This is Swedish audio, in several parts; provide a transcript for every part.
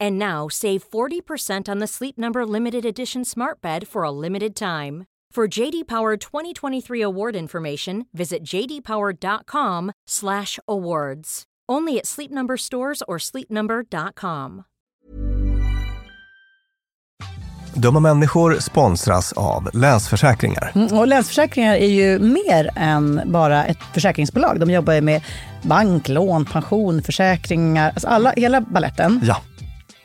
And now save 40% on the Sleep Number limited edition Smart Bed for a limited time. For JD Power 2023 award information, visit jdpower.com/awards. Only at Sleep Number stores or sleepnumber.com. Dumma människor sponsras av Länsförsäkringar. Mm, och Länsförsäkringar är ju mer än bara ett försäkringsbolag. De jobbar ju med bank, lån, pension, försäkringar, alltså alla, hela balletten. Ja.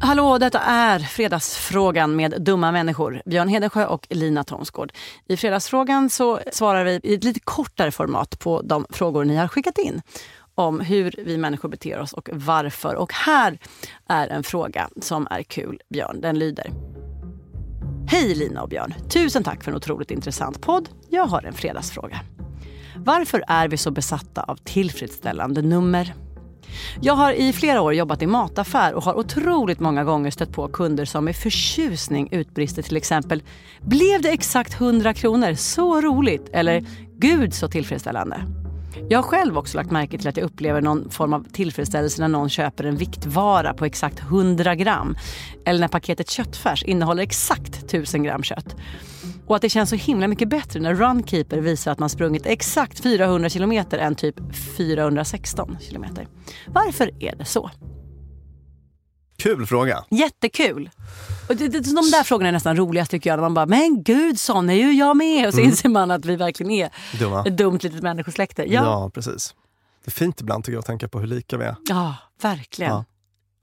Hallå, detta är Fredagsfrågan med dumma människor. Björn Hedensjö och Lina Thomsgård. I Fredagsfrågan så svarar vi i ett lite kortare format på de frågor ni har skickat in. om hur vi människor beter oss och varför. Och här är en fråga som är kul, Björn. Den lyder. Hej Lina och Björn! Tusen tack för en otroligt intressant podd. Jag har en fredagsfråga. Varför är vi så besatta av tillfredsställande nummer? Jag har i flera år jobbat i mataffär och har otroligt många gånger stött på kunder som med förtjusning utbrister till exempel “Blev det exakt 100 kronor? Så roligt!” eller “Gud så tillfredsställande!” Jag har själv också lagt märke till att jag upplever någon form av tillfredsställelse när någon köper en viktvara på exakt 100 gram. Eller när paketet köttfärs innehåller exakt 1000 gram kött. Och att det känns så himla mycket bättre när Runkeeper visar att man sprungit exakt 400 kilometer än typ 416 kilometer. Varför är det så? Kul fråga. Jättekul! Och det, det, de där frågorna är nästan roligast tycker jag. När man bara, men gud sån är ju jag med. Och så inser man att vi verkligen är Dumma. ett dumt litet människosläkte. Ja. Ja, precis. Det är fint ibland tycker jag att tänka på hur lika vi är. ja verkligen. Ja.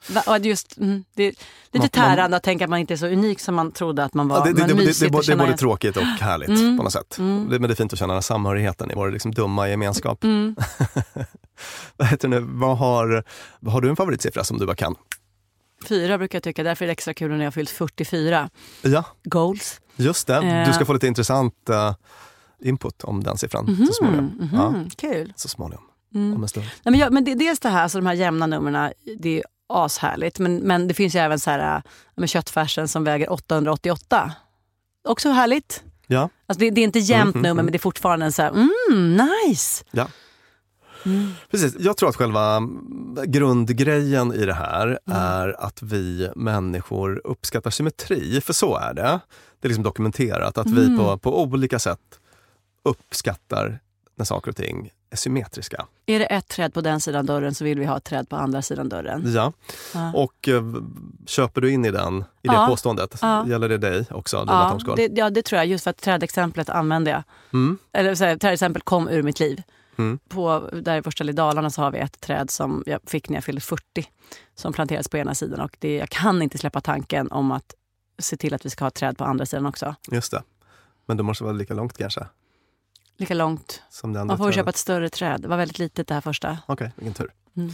Va- Just, mm, det är lite tärande att tänka att man inte är så unik som man trodde att man var. Ja, det, det, det, det, det, är både- tråkigt och härligt Mm. på något sätt. Mm. Det, men det är fint att känna den samhörigheten i vår liksom dumma gemenskap. Mm. Vad heter det? Vad har, vad har du en favoritsiffra som du bara kan? Fyra brukar jag tycka, därför är det extra kul när jag har fyllt 44. Ja, Goals. just det. Eh. Du ska få lite intressant eh, input om den siffran Mhm, så småningom. mhm, Ja, Kul. så småningom. Mm. Om en stund. Nej, men, jag, men det, dels det här, alltså de här jämna numren, det är ashärligt. Men, men det finns ju även så här, äh, med köttfärsen som väger 888. Också härligt. Ja. Alltså det, det är inte jämnt Mm, mm, nummer mm. men det är fortfarande en så här, mm, nice. Ja. Mm. Precis. Jag tror att själva mm, grundgrejen i det här Mm. är att vi människor uppskattar symmetri, för så är det. Det är liksom dokumenterat att vi Mm. på, på olika sätt uppskattar när saker och ting symmetriska. Är det ett träd på den sidan dörren så vill vi ha ett träd på andra sidan dörren. Ja. Ja. Och eh, köper du in i den, i det Ja. påståendet? Ja. Gäller det dig också, Ja, det, ja, det tror jag. Just för att trädexemplet använde jag. Mm. Eller så här, trädexempel kom ur mitt liv. Mm. På, där i första i Dalarna så har vi ett träd som jag fick när jag fyllde 40. Som planterades på ena sidan. Och det, jag kan inte släppa tanken om att se till att vi ska ha träd på andra sidan också. Just det. Men det måste vara lika långt kanske? Lika långt. Som det andra Man får trädet. köpa ett större träd. Det var väldigt litet det här första. Okej, vilken tur. Mm.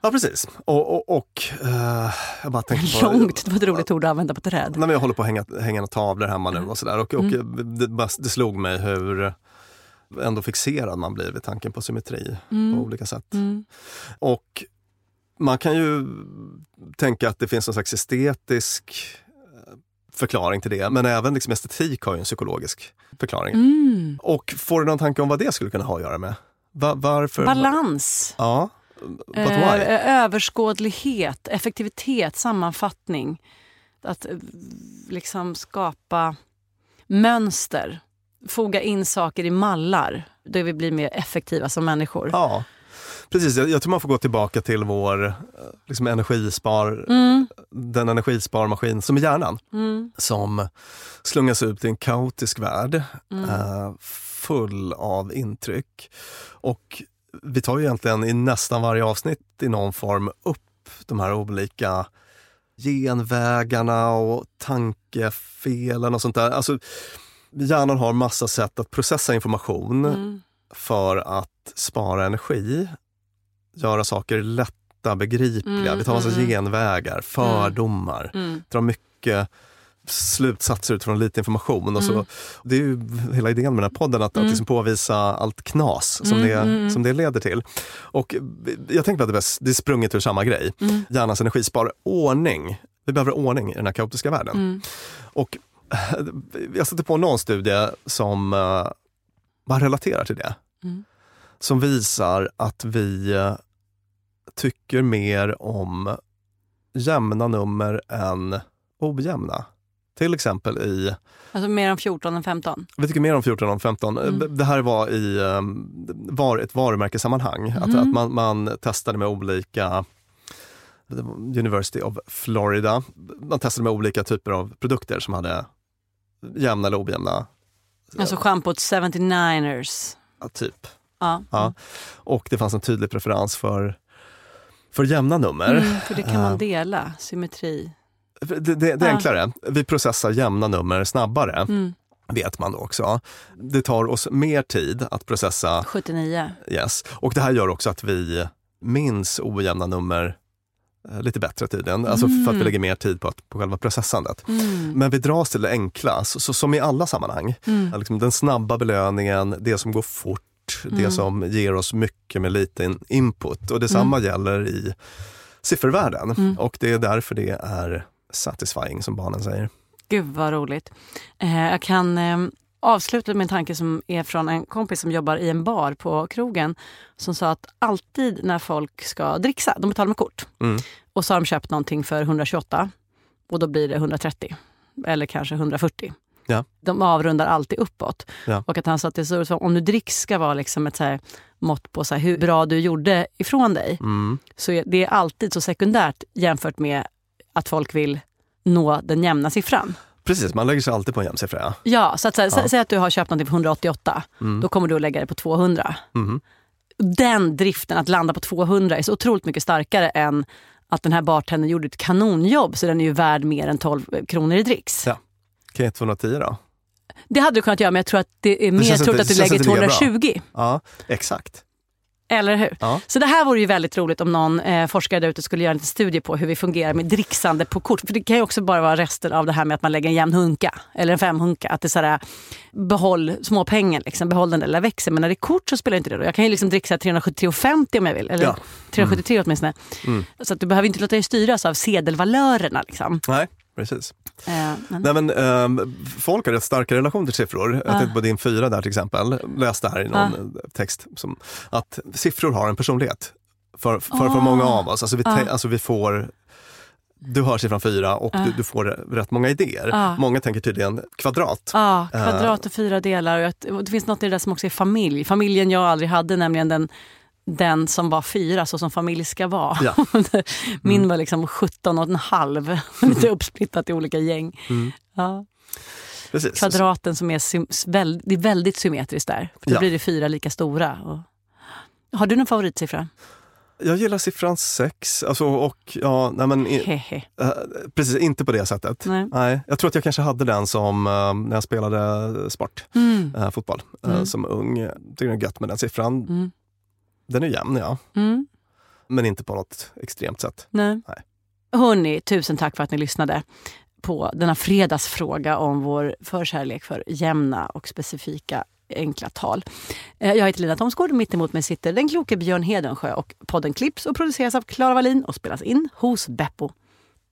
Ja, precis. Och, och, och eh, jag bara tänkte på... Långt, det var ett roligt ord att använda på träd. Nej, men jag håller på att hänga, hänga tavlor hemma nu och sådär. Och, och Mm. det, bara- det slog mig hur ändå fixerad man blir vid tanken på symmetri på Mm. olika sätt. Mm. Och man kan ju tänka att det finns någon slags estetisk eh, förklaring till det. Men även liksom estetik har ju en psykologisk förklaring. Mm. Och får du någon tanke om vad det skulle kunna ha att göra med? Va, varför? Balans. Ja? Eh, överskådlighet, effektivitet, sammanfattning. Att eh, liksom skapa mönster. Foga in saker i mallar. Där vi blir mer effektiva som människor. Ja, precis. Jag, jag tror man får gå tillbaka till vår eh, liksom energispar, Mm, den energisparmaskin som är hjärnan. mm, Som slungas ut i en kaotisk värld mm. eh, full av intryck. Och vi tar ju egentligen i nästan varje avsnitt i någon form upp de här olika genvägarna och tankefelen och sånt där. Alltså, hjärnan har massa sätt att processa information Mm. för att spara energi, göra saker lätta, begripliga. Mm, Vi tar massa mm, mm. genvägar, fördomar, Mm. drar mycket slutsatser utifrån lite information. Och så, Mm. Det är ju hela idén med den här podden, att, Mm. att liksom påvisa allt knas som, Mm, det, mm, mm. som det leder till. Och jag tänker att det är, sprunget ur samma grej. Mm. Hjärnans energispar, ordning. Vi behöver ordning i den här kaotiska världen. Mm. Och jag satte på någon studie som uh, bara relaterar till det. Mm. Som visar att vi eh, tycker mer om jämna nummer än ojämna. Till exempel i, Alltså mer än 14 än 15. vi tycker mer om 14 än 15. Mm. Det här var i eh, var ett varumärkessammanhang. Att, Mm. att man, man testade med olika University of Florida. Man testade med olika typer av produkter som hade jämna eller ojämna Alltså schampot 79ers. ja, typ. Ja. Ja. Och det fanns en tydlig preferens för, för jämna nummer. Mm, för det kan Eh. man dela, symmetri. Det, det, det är Ja. enklare. Vi processar jämna nummer snabbare. Mm. vet man då också. Det tar oss mer tid att processa. 79. Yes. Och det här gör också att vi minns ojämna nummer eh, lite bättre tydligen. Alltså för att vi Mm. lägger mer tid på, att, på själva processandet. Mm. Men vi dras till det enkla, så, så, som i alla sammanhang. Mm. Liksom den snabba belöningen, det som går fort, Mm. det som ger oss mycket med lite in- input. Och detsamma gäller i siffervärlden. Mm. Och det är därför det är satisfying som barnen säger. Gud vad roligt. Eh, jag kan eh, avsluta med en tanke som är från en kompis som jobbar i en bar på krogen. Som sa att alltid när folk ska dricksa, de betalar med kort. Mm. Och så har de köpt någonting för 128 och då blir det 130. Eller kanske 140. Ja. De avrundar alltid uppåt. Ja. Och att han sa att det är så, om nu dricks ska vara liksom ett så här mått på så här, hur bra du gjorde ifrån dig. Mm. Så är det är alltid så sekundärt jämfört med att folk vill nå den jämna siffran. Precis, man lägger sig alltid på en jämn siffra. Ja. Ja, så att, så, Ja. säg att du har köpt något för 188. Mm. Då kommer du att lägga det på 200. Mhm. Den driften, att landa på 200, är så otroligt mycket starkare än att den här bartendern gjorde ett kanonjobb så den är ju värd mer än 12 kronor i dricks. Ja. Okej, 210 då? Det hade du kunnat göra men jag tror att det är mer troligt att du lägger inte lika bra. 220. Ja, exakt. Eller hur? Ja. Så det här vore ju väldigt roligt om någon eh, forskare där ute skulle göra en liten studie på hur vi fungerar med dricksande på kort. För det kan ju också bara vara resten av det här med att man lägger en jämn hunka eller en femhunka. Att det är sådär, behåll småpengen, liksom, behåll den där lilla växeln. Men när det är kort så spelar inte det roll. Jag kan ju liksom dricksa 373,50 om jag vill. Eller Ja. 373 åtminstone. Mm. Så att du behöver inte låta dig styras av sedelvalörerna. Liksom. Nej, precis. Eh, men, Nej, men, ehm, folk har rätt starka relationer till siffror. Jag Ah. tänkte på din fyra där till exempel. Läste här i någon text som, att siffror har en personlighet. För, för, för Ah. många av oss. Alltså vi, Ah. alltså vi får du hör siffran fyra och Ah. du, du får rätt många idéer. Ah. Många tänker tydligen kvadrat. Ja, Eh. kvadrat och fyra delar. Och det finns något i det där som också är familj. Familjen jag aldrig hade, nämligen den, den som var fyra, så som familj ska vara. Ja. Min var liksom 17 och en halv, lite uppsplittat i olika gäng. Mm. Ja. Precis. Kvadraten som är, väl, det är väldigt symmetriskt där. För då Ja. blir det fyra lika stora. Och... Har du någon favoritsiffra? Jag gillar siffran sex. Alltså, och, ja, nej, men, i, eh, precis, inte på det sättet. Nej. Nej, jag tror att jag kanske hade den som eh, när jag spelade sport, Mm. eh, fotboll, Mm. som ung. Jag tycker det är gött med den siffran. Mm. Den är jämn, ja. Mm. Men inte på något extremt sätt. Nej. Nej. Hörni, tusen tack för att ni lyssnade på denna fredagsfråga om vår förkärlek för jämna och specifika enkla tal. Eh, Jag heter Lina Thomsgård, mitt emot mig sitter den kloke Björn Hedensjö och podden klipps och produceras av Klara Wallin och spelas in hos Beppo.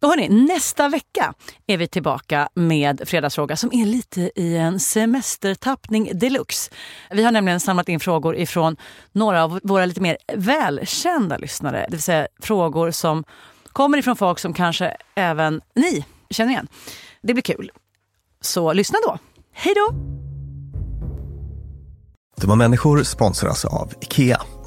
Då hörni, nästa vecka är vi tillbaka med Fredagsfråga som är lite i en semestertappning deluxe. Vi har nämligen samlat in frågor ifrån några av våra lite mer välkända lyssnare. Det vill säga frågor som kommer ifrån folk som kanske även ni känner igen. Det blir kul. Så lyssna då. Hej då! Dumma människor sponsras av IKEA.